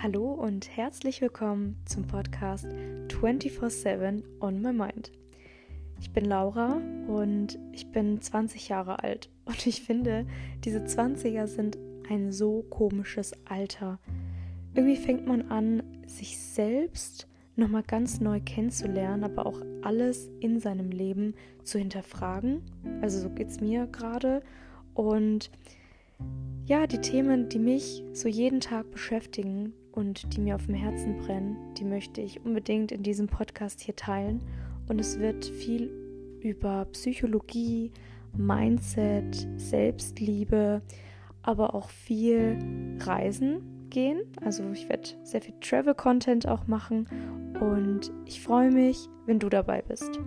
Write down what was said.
Hallo und herzlich willkommen zum Podcast 24/7 on my mind. Ich bin Laura und ich bin 20 Jahre alt und ich finde, diese 20er sind ein so komisches Alter. Irgendwie fängt man an, sich selbst nochmal ganz neu kennenzulernen, aber auch alles in seinem Leben zu hinterfragen. Also so geht es mir gerade. Und ja, die Themen, die mich so jeden Tag beschäftigen und die mir auf dem Herzen brennen, die möchte ich unbedingt in diesem Podcast hier teilen. Und es wird viel über Psychologie, Mindset, Selbstliebe, aber auch viel Reisen gehen. Also ich werde sehr viel Travel-Content auch machen und ich freue mich, wenn du dabei bist.